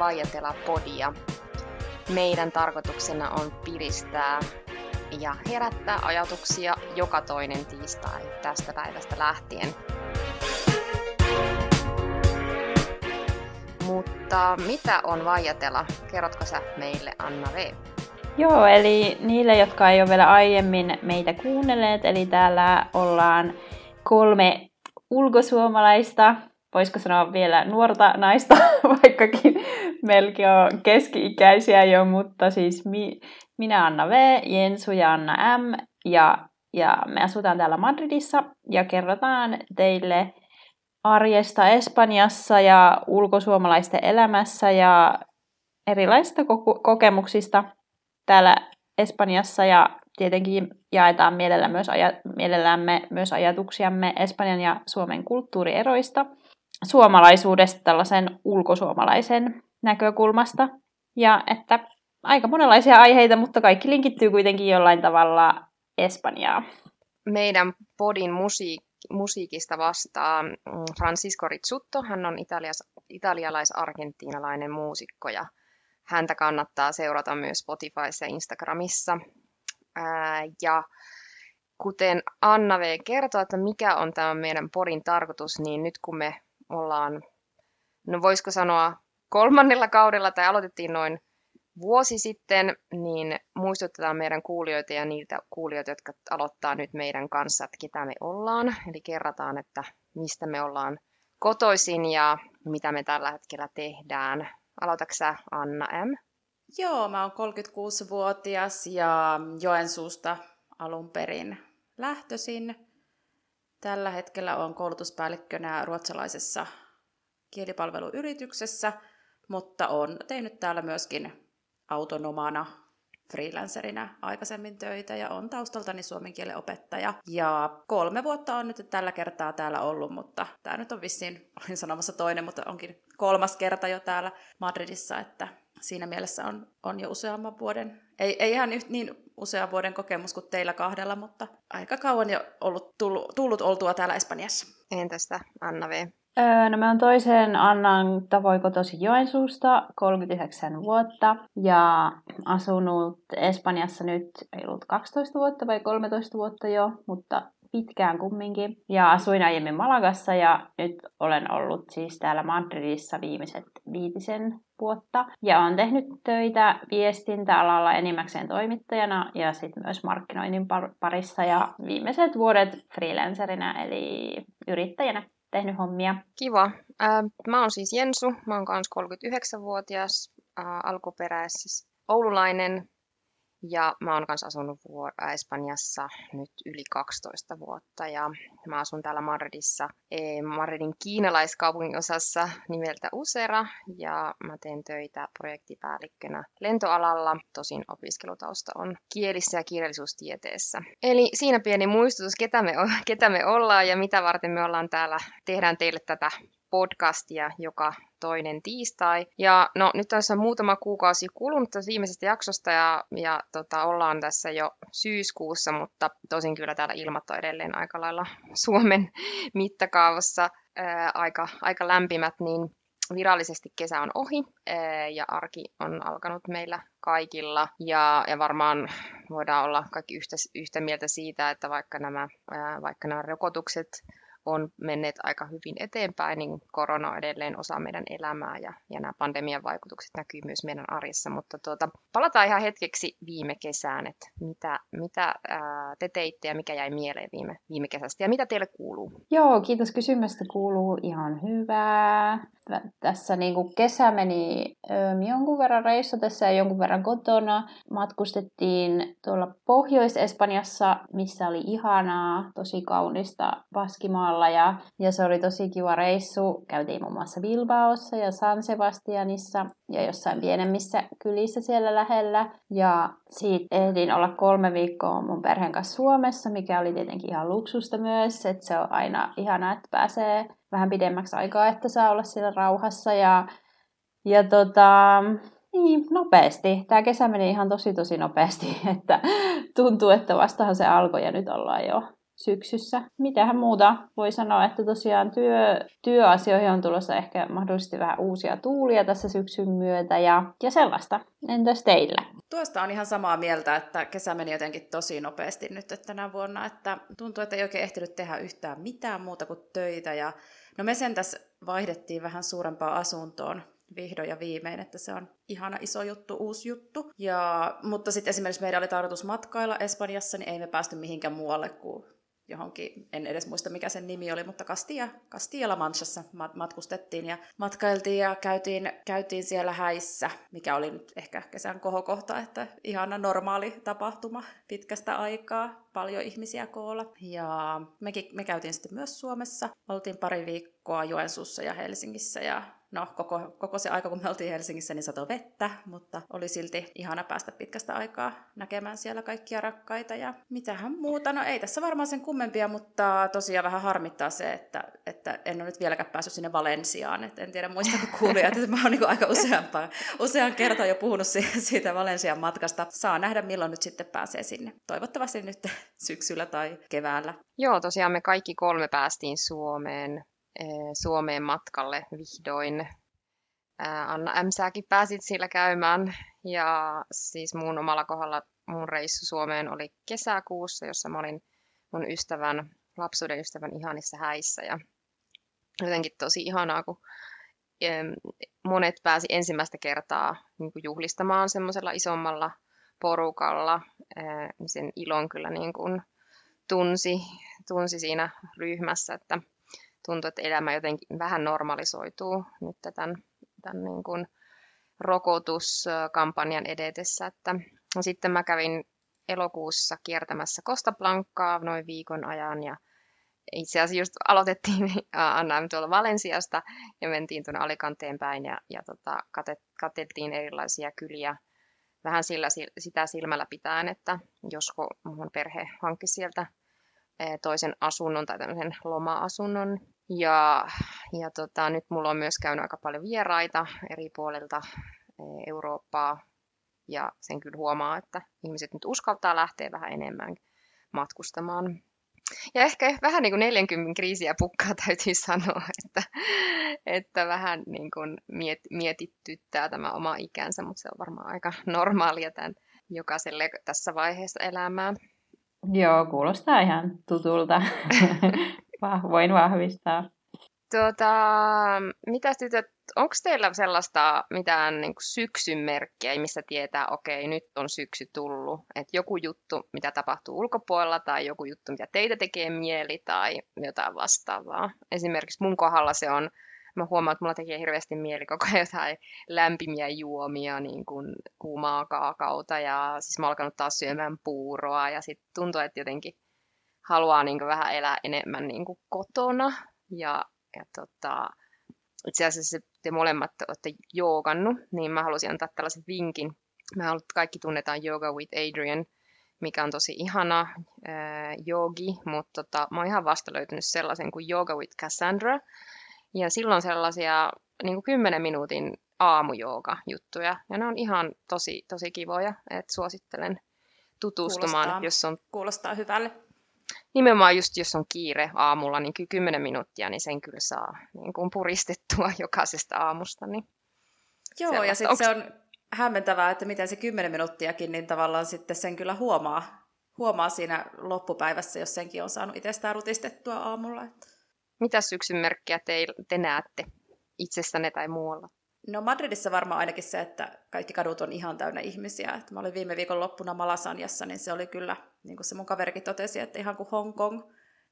Kuuntelemaan Vaijatela-podia. Meidän tarkoituksena on piristää ja herättää ajatuksia joka toinen tiistai tästä päivästä lähtien. Mutta mitä on Vaijatela? Kerrotko sä meille, Anna V? Joo, eli niille, jotka ei ole vielä aiemmin meitä kuunnelleet, eli täällä ollaan kolme ulkosuomalaista, voisiko sanoa vielä nuorta naista, vaikkakin melkein on keski-ikäisiä jo, mutta siis mi, minä Anna V, Jensu ja Anna M, ja, ja me asutaan täällä Madridissa, ja kerrotaan teille arjesta Espanjassa ja ulkosuomalaisten elämässä ja erilaisista kokemuksista täällä Espanjassa. Ja tietenkin jaetaan mielellä myös aja- mielellämme myös ajatuksiamme Espanjan ja Suomen kulttuurieroista, suomalaisuudesta tällaisen ulkosuomalaisen näkökulmasta. Ja että aika monenlaisia aiheita, mutta kaikki linkittyy kuitenkin jollain tavalla Espanjaa. Meidän podin musiik- musiikista vastaa mm, Francisco Rizzutto. Hän on italias- italialais-argentiinalainen muusikko ja häntä kannattaa seurata myös Spotifyssa ja Instagramissa. Ää, ja kuten Anna V. kertoo, että mikä on tämä meidän podin tarkoitus, niin nyt kun me ollaan, no voisiko sanoa kolmannella kaudella tai aloitettiin noin vuosi sitten, niin muistutetaan meidän kuulijoita ja niitä kuulijoita, jotka aloittaa nyt meidän kanssa, että ketä me ollaan. Eli kerrataan, että mistä me ollaan kotoisin ja mitä me tällä hetkellä tehdään. Aloitatko sä, Anna M? Joo, mä oon 36-vuotias ja Joensuusta alun perin lähtöisin. Tällä hetkellä on koulutuspäällikkönä ruotsalaisessa kielipalveluyrityksessä, mutta on tehnyt täällä myöskin autonomana freelancerina aikaisemmin töitä ja on taustaltani suomen kielen opettaja. Ja kolme vuotta on nyt tällä kertaa täällä ollut, mutta tämä nyt on vissiin, olin sanomassa toinen, mutta onkin kolmas kerta jo täällä Madridissa, että siinä mielessä on, on jo useamman vuoden, ei, ei ihan yht, niin usean vuoden kokemus kuin teillä kahdella, mutta aika kauan jo ollut, tullut, tullut oltua täällä Espanjassa. Entästä Anna V? Öö, no mä oon toisen Annan tavoin kotosi Joensuusta 39 vuotta ja asunut Espanjassa nyt ei ollut 12 vuotta vai 13 vuotta jo, mutta pitkään kumminkin. Ja asuin aiemmin Malagassa ja nyt olen ollut siis täällä Madridissa viimeiset viitisen vuotta. Ja olen tehnyt töitä viestintäalalla enimmäkseen toimittajana ja sitten myös markkinoinnin parissa ja viimeiset vuodet freelancerina eli yrittäjänä tehnyt hommia. Kiva. Äh, mä oon siis Jensu, mä oon kans 39-vuotias, äh, alkuperäis oululainen, ja mä oon kanssa asunut vuor- Espanjassa nyt yli 12 vuotta ja mä asun täällä Madridissa, e, Madridin kiinalaiskaupungin osassa nimeltä Usera. Ja mä teen töitä projektipäällikkönä lentoalalla, tosin opiskelutausta on kielissä ja kirjallisuustieteessä. Eli siinä pieni muistutus, ketä me, ketä me ollaan ja mitä varten me ollaan täällä, tehdään teille tätä podcastia joka toinen tiistai. Ja no nyt on muutama kuukausi kulunut tästä viimeisestä jaksosta ja, ja tota, ollaan tässä jo syyskuussa, mutta tosin kyllä täällä ilmat on edelleen aika lailla Suomen mittakaavassa ää, aika, aika lämpimät, niin virallisesti kesä on ohi ja arki on alkanut meillä kaikilla. Ja, ja varmaan voidaan olla kaikki yhtä, yhtä mieltä siitä, että vaikka nämä, vaikka nämä rokotukset on menneet aika hyvin eteenpäin, niin korona on edelleen osa meidän elämää ja, ja nämä pandemian vaikutukset näkyy myös meidän arjessa. Mutta tuota, palataan ihan hetkeksi viime kesään, että mitä, mitä ää, te teitte ja mikä jäi mieleen viime, viime kesästä ja mitä teille kuuluu? Joo, kiitos kysymästä. Kuuluu ihan hyvää. Tässä niin kuin kesä meni ö, jonkun verran reissatessa ja jonkun verran kotona. Matkustettiin tuolla Pohjois-Espanjassa, missä oli ihanaa, tosi kaunista Baskimaalla ja, ja se oli tosi kiva reissu. Käytiin muun muassa Bilbaossa ja San Sebastianissa ja jossain pienemmissä kylissä siellä lähellä. Ja siitä ehdin olla kolme viikkoa mun perheen kanssa Suomessa, mikä oli tietenkin ihan luksusta myös, että se on aina ihanaa, että pääsee vähän pidemmäksi aikaa, että saa olla siellä rauhassa. Ja, ja tota, niin, nopeasti. Tämä kesä meni ihan tosi tosi nopeasti, että tuntuu, että vastahan se alkoi ja nyt ollaan jo syksyssä. Mitähän muuta voi sanoa, että tosiaan työ, työasioihin on tulossa ehkä mahdollisesti vähän uusia tuulia tässä syksyn myötä ja, ja sellaista. Entäs teillä? Tuosta on ihan samaa mieltä, että kesä meni jotenkin tosi nopeasti nyt tänä vuonna, että tuntuu, että ei oikein ehtinyt tehdä yhtään mitään muuta kuin töitä ja No me sen tässä vaihdettiin vähän suurempaan asuntoon vihdoin ja viimein, että se on ihana iso juttu, uusi juttu. Ja, mutta sitten esimerkiksi meidän oli tarkoitus matkailla Espanjassa, niin ei me päästy mihinkään muualle kuin johonkin, en edes muista mikä sen nimi oli, mutta Castilla, Castilla Manchassa matkustettiin ja matkailtiin ja käytiin, käytiin siellä häissä, mikä oli nyt ehkä kesän kohokohta, että ihana normaali tapahtuma pitkästä aikaa, paljon ihmisiä koolla. Ja mekin, me käytiin sitten myös Suomessa, oltiin pari viikkoa Joensuussa ja Helsingissä ja no koko, koko se aika, kun me oltiin Helsingissä, niin sato vettä, mutta oli silti ihana päästä pitkästä aikaa näkemään siellä kaikkia rakkaita ja mitähän muuta. No ei tässä varmaan sen kummempia, mutta tosiaan vähän harmittaa se, että, että en ole nyt vieläkään päässyt sinne Valensiaan. Et en tiedä muistako kuulijat, että mä oon niin aika useampaa, usean kertaa jo puhunut siitä Valensian matkasta. Saa nähdä, milloin nyt sitten pääsee sinne. Toivottavasti nyt syksyllä tai keväällä. Joo, tosiaan me kaikki kolme päästiin Suomeen Suomeen matkalle vihdoin. Anna M. Säkin pääsit siellä käymään. Ja siis mun omalla kohdalla mun reissu Suomeen oli kesäkuussa, jossa mä olin mun ystävän, lapsuuden ystävän ihanissa häissä. Ja jotenkin tosi ihanaa, kun monet pääsi ensimmäistä kertaa niin juhlistamaan semmoisella isommalla porukalla. Sen ilon kyllä niin kuin tunsi, tunsi siinä ryhmässä, että tuntuu, että elämä jotenkin vähän normalisoituu nyt tämän, tämän niin kuin rokotuskampanjan edetessä. Että sitten mä kävin elokuussa kiertämässä Costa Blancaa noin viikon ajan ja itse asiassa just aloitettiin Anna tuolla Valensiasta ja mentiin tuonne Alicanteen päin ja, ja tota, kate, katettiin erilaisia kyliä vähän sillä, sitä silmällä pitäen, että josko mun perhe hankki sieltä toisen asunnon tai tämmöisen loma-asunnon. Ja, ja tota, nyt mulla on myös käynyt aika paljon vieraita eri puolilta Eurooppaa. Ja sen kyllä huomaa, että ihmiset nyt uskaltaa lähteä vähän enemmän matkustamaan. Ja ehkä vähän niin kuin 40 kriisiä pukkaa täytyy sanoa, että, että vähän niin kuin miet, mietittyttää tämä oma ikänsä, mutta se on varmaan aika normaalia tämän jokaiselle tässä vaiheessa elämää. Joo, kuulostaa ihan tutulta. Voin vahvistaa. Tuota, mitä tytöt, onko teillä sellaista mitään niin syksyn merkkiä, missä tietää, okei, nyt on syksy tullut, että joku juttu, mitä tapahtuu ulkopuolella, tai joku juttu, mitä teitä tekee mieli, tai jotain vastaavaa. Esimerkiksi mun kohdalla se on mä huomaan, että mulla tekee hirveästi mieli koko ajan jotain lämpimiä juomia, niin kuin kuumaa kaakauta ja siis mä oon alkanut taas syömään puuroa ja sitten tuntuu, että jotenkin haluaa niin vähän elää enemmän niin kotona ja, ja tota, itse asiassa te molemmat olette joogannut, niin mä halusin antaa tällaisen vinkin. Me kaikki tunnetaan Yoga with Adrian, mikä on tosi ihana äh, jogi, mutta tota, mä oon ihan vasta löytänyt sellaisen kuin Yoga with Cassandra, ja silloin sellaisia niin kuin 10 minuutin aamujooga-juttuja. Ja ne on ihan tosi, tosi kivoja, että suosittelen tutustumaan, kuulostaa, jos on... Kuulostaa hyvälle. Nimenomaan just jos on kiire aamulla, niin kyllä 10 minuuttia, niin sen kyllä saa niin kuin puristettua jokaisesta aamusta. Niin Joo, sellaista. ja sitten Onks... se on hämmentävää, että miten se 10 minuuttiakin, niin tavallaan sitten sen kyllä huomaa, huomaa siinä loppupäivässä, jos senkin on saanut itsestään rutistettua aamulla. Mitä syksyn merkkejä te, te näette itsestänne tai muualla? No Madridissa varmaan ainakin se, että kaikki kadut on ihan täynnä ihmisiä. Että mä olin viime viikon loppuna Malasanjassa, niin se oli kyllä, niin kuin se mun kaverikin totesi, että ihan kuin Hongkong.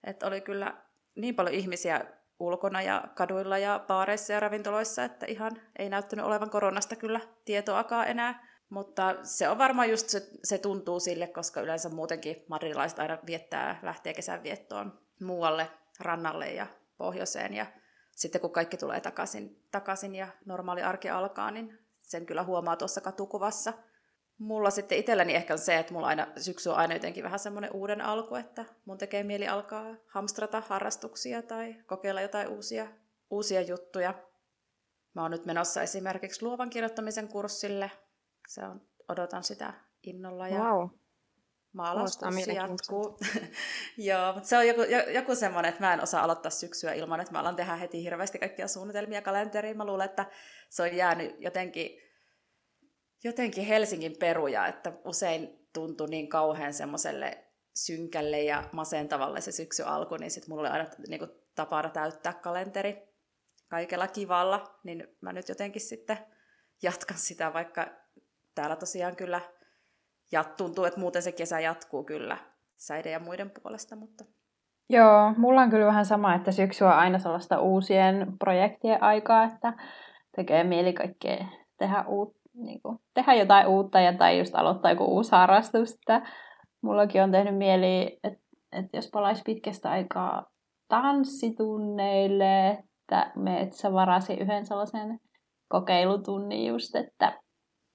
Että oli kyllä niin paljon ihmisiä ulkona ja kaduilla ja baareissa ja ravintoloissa, että ihan ei näyttänyt olevan koronasta kyllä tietoakaan enää. Mutta se on varmaan just se, se tuntuu sille, koska yleensä muutenkin madrilaiset aina viettää, lähtee kesän viettoon muualle rannalle ja pohjoiseen. Ja sitten kun kaikki tulee takaisin, takaisin ja normaali arki alkaa, niin sen kyllä huomaa tuossa katukuvassa. Mulla sitten itselläni ehkä on se, että mulla aina, syksy on aina jotenkin vähän semmoinen uuden alku, että mun tekee mieli alkaa hamstrata harrastuksia tai kokeilla jotain uusia, uusia juttuja. Mä oon nyt menossa esimerkiksi luovan kirjoittamisen kurssille. Se on, odotan sitä innolla. Ja wow. Maalauskurssi jatkuu. Joo, mutta se on joku, joku semmoinen, että mä en osaa aloittaa syksyä ilman, että mä alan tehdä heti hirveästi kaikkia suunnitelmia kalenteriin. Mä luulen, että se on jäänyt jotenkin, jotenkin Helsingin peruja, että usein tuntuu niin kauhean semmoiselle synkälle ja masentavalle se syksy alku, niin sitten mulla oli aina niin kuin, tapana täyttää kalenteri kaikella kivalla, niin mä nyt jotenkin sitten jatkan sitä, vaikka täällä tosiaan kyllä ja tuntuu, että muuten se kesä jatkuu kyllä säiden ja muiden puolesta. Mutta... Joo, mulla on kyllä vähän sama, että syksy on aina sellaista uusien projektien aikaa, että tekee mieli kaikkea tehdä, uut, niin kuin, tehdä jotain uutta ja tai just aloittaa joku uusi harrastus. Että mullakin on tehnyt mieli, että, että jos palaisi pitkästä aikaa tanssitunneille, että Metsä varasi yhden sellaisen kokeilutunnin just, että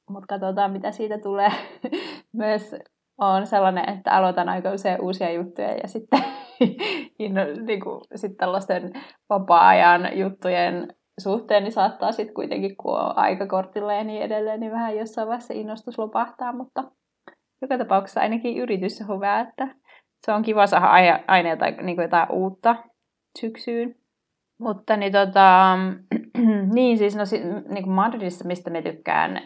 mutta katsotaan mitä siitä tulee. Myös on sellainen, että aloitan aika usein uusia juttuja ja sitten niin kuin, sit tällaisten vapaa-ajan juttujen suhteen niin saattaa sitten kuitenkin, kun on aikakortilla ja niin edelleen, niin vähän jossain vaiheessa innostus lopahtaa, mutta joka tapauksessa ainakin yritys on hyvä, että se on kiva saada aineita niin kuin jotain uutta syksyyn. Mutta niin, tota, niin siis no, niin kuin Madridissa, mistä me tykkään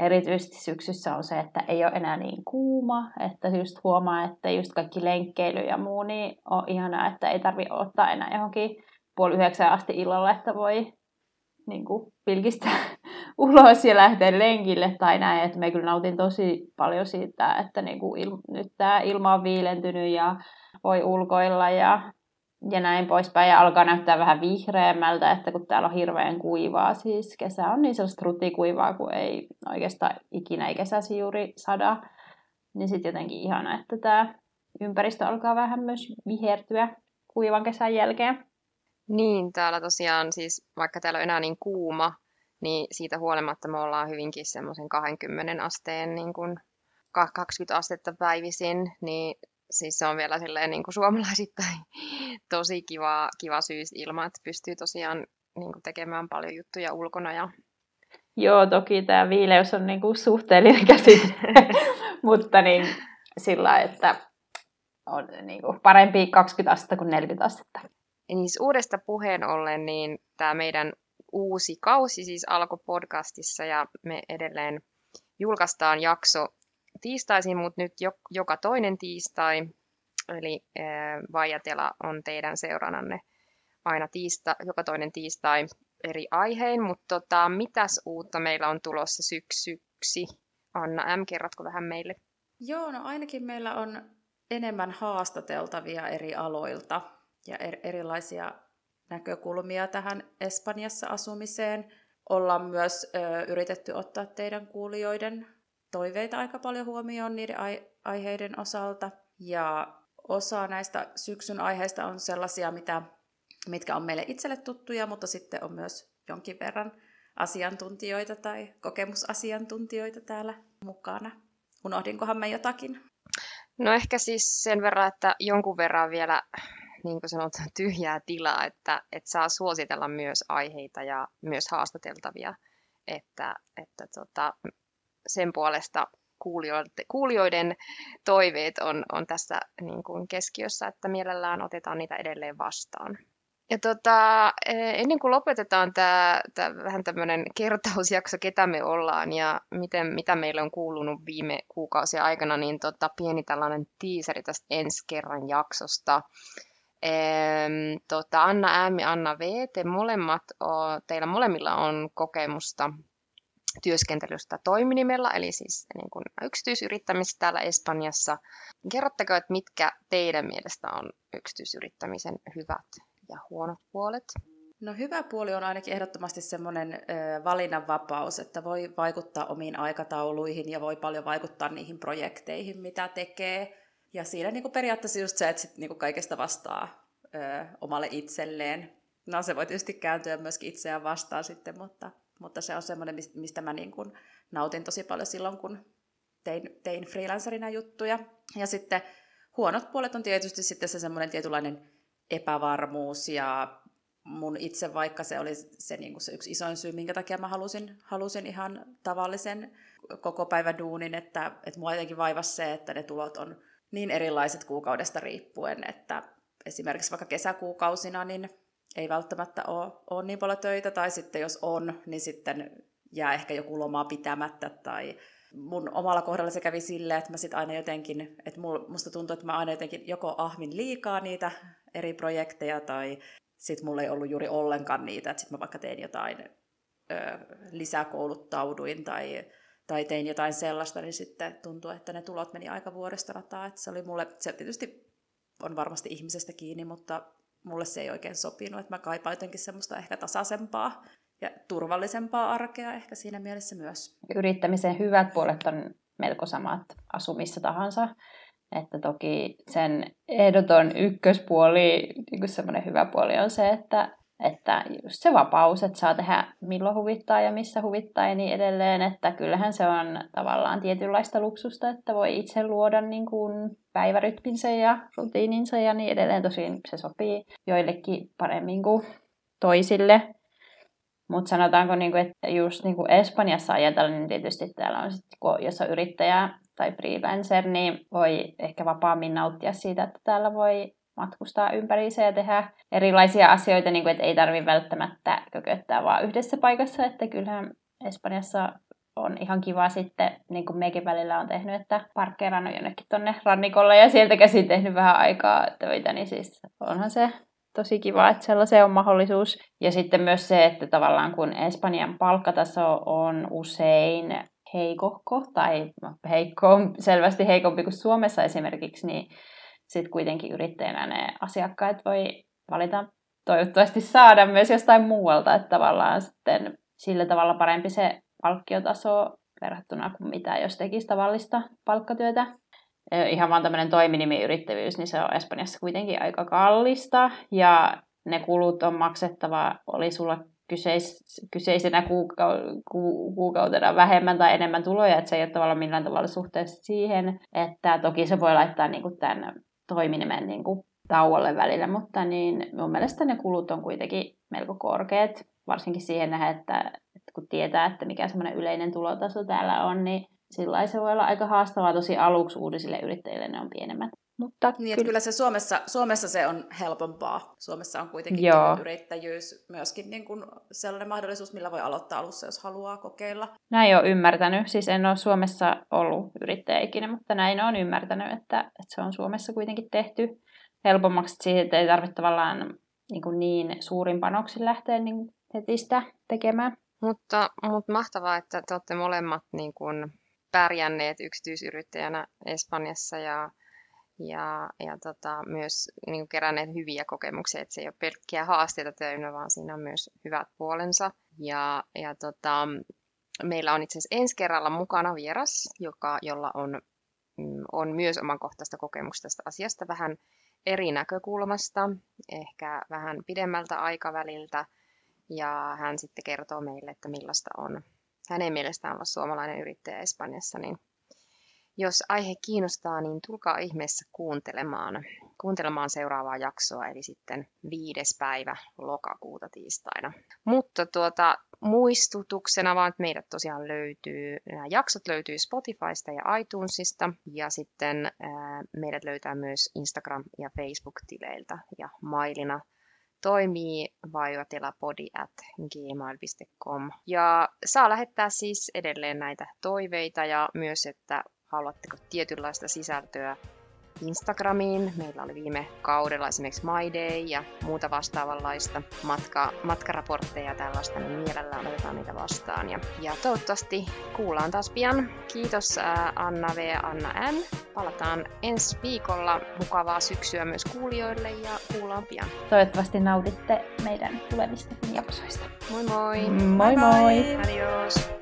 erityisesti syksyssä on se, että ei ole enää niin kuuma, että just huomaa, että just kaikki lenkkeily ja muu, niin on ihanaa, että ei tarvi ottaa enää johonkin puoli yhdeksän asti illalla, että voi niin kuin, pilkistää ulos ja lähteä lenkille tai näin, että me kyllä nautin tosi paljon siitä, että niin kuin il, nyt tämä ilma on viilentynyt ja voi ulkoilla ja ja näin poispäin. Ja alkaa näyttää vähän vihreämmältä, että kun täällä on hirveän kuivaa, siis kesä on niin sellaista rutikuivaa, kun ei oikeastaan ikinä ei kesäsi juuri sada. Niin sitten jotenkin ihana, että tämä ympäristö alkaa vähän myös vihertyä kuivan kesän jälkeen. Niin, täällä tosiaan siis, vaikka täällä on enää niin kuuma, niin siitä huolimatta me ollaan hyvinkin semmoisen 20 asteen, niin kuin 20 astetta päivisin, niin siis se on vielä silleen niin kuin suomalaisittain tosi kiva, kiva syys ilman, että pystyy tosiaan niin kuin tekemään paljon juttuja ulkona. Ja... Joo, toki tämä viileys on niin kuin suhteellinen käsite, mutta niin sillä, että on niin kuin parempi 20 astetta kuin 40 astetta. Ja niin uudesta puheen ollen, niin tämä meidän uusi kausi siis alkoi podcastissa ja me edelleen julkaistaan jakso tiistaisin, mutta nyt jo, joka toinen tiistai, eli Vajatela on teidän seurananne aina tiista, joka toinen tiistai eri aihein, mutta tota, mitäs uutta meillä on tulossa syksyksi? Anna M, kerrotko vähän meille? Joo, no ainakin meillä on enemmän haastateltavia eri aloilta ja er- erilaisia näkökulmia tähän Espanjassa asumiseen. Ollaan myös ö, yritetty ottaa teidän kuulijoiden toiveita aika paljon huomioon niiden ai- aiheiden osalta. Ja osa näistä syksyn aiheista on sellaisia, mitä, mitkä on meille itselle tuttuja, mutta sitten on myös jonkin verran asiantuntijoita tai kokemusasiantuntijoita täällä mukana. Unohdinkohan me jotakin? No ehkä siis sen verran, että jonkun verran vielä niin kuin sanot, tyhjää tilaa, että, että saa suositella myös aiheita ja myös haastateltavia. Että, että tota, sen puolesta kuulijoiden, kuulijoiden toiveet on, on tässä niin kuin keskiössä, että mielellään otetaan niitä edelleen vastaan. Ja tota, e, ennen kuin lopetetaan tämä, tämä vähän tämmöinen kertausjakso, ketä me ollaan ja miten, mitä meille on kuulunut viime kuukausien aikana, niin tota, pieni tällainen tiiseri tästä ensi kerran jaksosta. Ehm, tota, Anna M ja Anna V, te molemmat, o, teillä molemmilla on kokemusta työskentelystä toiminimellä, eli siis niin kuin yksityisyrittämistä täällä Espanjassa. Kerrotteko, että mitkä teidän mielestä on yksityisyrittämisen hyvät ja huonot puolet? No hyvä puoli on ainakin ehdottomasti semmoinen valinnanvapaus, että voi vaikuttaa omiin aikatauluihin ja voi paljon vaikuttaa niihin projekteihin, mitä tekee. Ja siinä niin kuin periaatteessa just se, että sit, niin kuin kaikesta vastaa ö, omalle itselleen. No se voi tietysti kääntyä myöskin itseään vastaan sitten, mutta mutta se on semmoinen, mistä mä niin kuin nautin tosi paljon silloin, kun tein, tein freelancerina juttuja. Ja sitten huonot puolet on tietysti sitten se semmoinen tietynlainen epävarmuus ja mun itse, vaikka se oli se, niin kuin se yksi isoin syy, minkä takia mä halusin, halusin ihan tavallisen koko päivän duunin, että, että mua jotenkin vaivasi se, että ne tulot on niin erilaiset kuukaudesta riippuen, että esimerkiksi vaikka kesäkuukausina niin ei välttämättä ole, ole niin paljon töitä, tai sitten jos on, niin sitten jää ehkä joku loma pitämättä, tai mun omalla kohdalla se kävi silleen, että mä sit aina jotenkin, että musta tuntuu, että mä aina jotenkin joko ahmin liikaa niitä eri projekteja, tai sitten mulla ei ollut juuri ollenkaan niitä, että sitten mä vaikka tein jotain, ö, lisäkouluttauduin tai, tai tein jotain sellaista, niin sitten tuntuu, että ne tulot meni aika vuodesta rataa. Että se oli mulle, se tietysti on varmasti ihmisestä kiinni, mutta mulle se ei oikein sopinut, että mä kaipaan jotenkin semmoista ehkä tasaisempaa ja turvallisempaa arkea ehkä siinä mielessä myös. Yrittämisen hyvät puolet on melko samat asumissa tahansa. Että toki sen ehdoton ykköspuoli, niin semmoinen hyvä puoli on se, että, että just se vapaus, että saa tehdä milloin huvittaa ja missä huvittaa ja niin edelleen. Että kyllähän se on tavallaan tietynlaista luksusta, että voi itse luoda niin kuin päivärytminsä ja rutiininsa ja niin edelleen. Tosin se sopii joillekin paremmin kuin toisille. Mutta sanotaanko, niinku, että just niinku Espanjassa ajatellen, niin tietysti täällä on, sit, jos on yrittäjä tai freelancer, niin voi ehkä vapaammin nauttia siitä, että täällä voi matkustaa ympäriinsä ja tehdä erilaisia asioita, niin kuin, että ei tarvitse välttämättä kököttää vaan yhdessä paikassa, että kyllähän Espanjassa on ihan kiva sitten, niin kuin mekin välillä on tehnyt, että parkkeerannut jonnekin tonne rannikolle ja sieltä käsin tehnyt vähän aikaa töitä, niin siis onhan se tosi kiva, että sellaiseen on mahdollisuus. Ja sitten myös se, että tavallaan kun Espanjan palkkataso on usein heikohko tai heikko selvästi heikompi kuin Suomessa esimerkiksi, niin sitten kuitenkin yrittäjänä ne asiakkaat voi valita toivottavasti saada myös jostain muualta, että tavallaan sitten sillä tavalla parempi se palkkiotaso verrattuna kuin mitä jos tekisi tavallista palkkatyötä. Ihan vaan tämmöinen toiminimiyrittävyys, niin se on Espanjassa kuitenkin aika kallista ja ne kulut on maksettava, oli sulla kyseis, kyseisenä kuukau- ku, kuukautena vähemmän tai enemmän tuloja, että se ei ole tavallaan millään tavalla suhteessa siihen, että toki se voi laittaa niin kuin tämän toiminimen niin kuin tauolle välillä, mutta niin mun mielestä ne kulut on kuitenkin melko korkeat, varsinkin siihen nähdä, että, että kun tietää, että mikä semmoinen yleinen tulotaso täällä on, niin sillä se voi olla aika haastavaa tosi aluksi uudisille yrittäjille, ne on pienemmät. Mutta niin, kyllä... kyllä se Suomessa, Suomessa se on helpompaa. Suomessa on kuitenkin Joo. yrittäjyys myöskin niin kuin sellainen mahdollisuus, millä voi aloittaa alussa, jos haluaa kokeilla. Näin on ymmärtänyt. Siis en ole Suomessa ollut yrittäjä ikinä, mutta näin on ymmärtänyt, että, että se on Suomessa kuitenkin tehty helpommaksi siihen, että ei tarvitse tavallaan niin, kuin niin suurin panoksin lähteä niin heti sitä tekemään. Mutta, mutta mahtavaa, että te olette molemmat niin kuin pärjänneet yksityisyrittäjänä Espanjassa ja ja, ja tota, myös niin keränneet hyviä kokemuksia, että se ei ole pelkkiä haasteita täynnä, vaan siinä on myös hyvät puolensa. Ja, ja tota, meillä on itse asiassa ensi kerralla mukana vieras, joka, jolla on, mm, on myös omankohtaista kokemusta tästä asiasta vähän eri näkökulmasta, ehkä vähän pidemmältä aikaväliltä, ja hän sitten kertoo meille, että millaista on hänen mielestään olla suomalainen yrittäjä Espanjassa, niin jos aihe kiinnostaa, niin tulkaa ihmeessä kuuntelemaan, kuuntelemaan seuraavaa jaksoa, eli sitten viides päivä lokakuuta tiistaina. Mutta tuota, muistutuksena vaan, että meidät tosiaan löytyy, nämä jaksot löytyy Spotifysta ja iTunesista, ja sitten ää, meidät löytää myös Instagram- ja Facebook-tileiltä, ja mailina toimii vaivatilapodi at gmail.com. Ja saa lähettää siis edelleen näitä toiveita ja myös, että haluatteko tietynlaista sisältöä Instagramiin. Meillä oli viime kaudella esimerkiksi My Day ja muuta vastaavanlaista matka, matkaraportteja ja tällaista, niin mielellään otetaan niitä vastaan. Ja, ja toivottavasti kuullaan taas pian. Kiitos ää, Anna V ja Anna M. Palataan ensi viikolla. Mukavaa syksyä myös kuulijoille ja kuullaan pian. Toivottavasti nautitte meidän tulevista jaksoista. Moi moi! Moi moi! moi. Adios!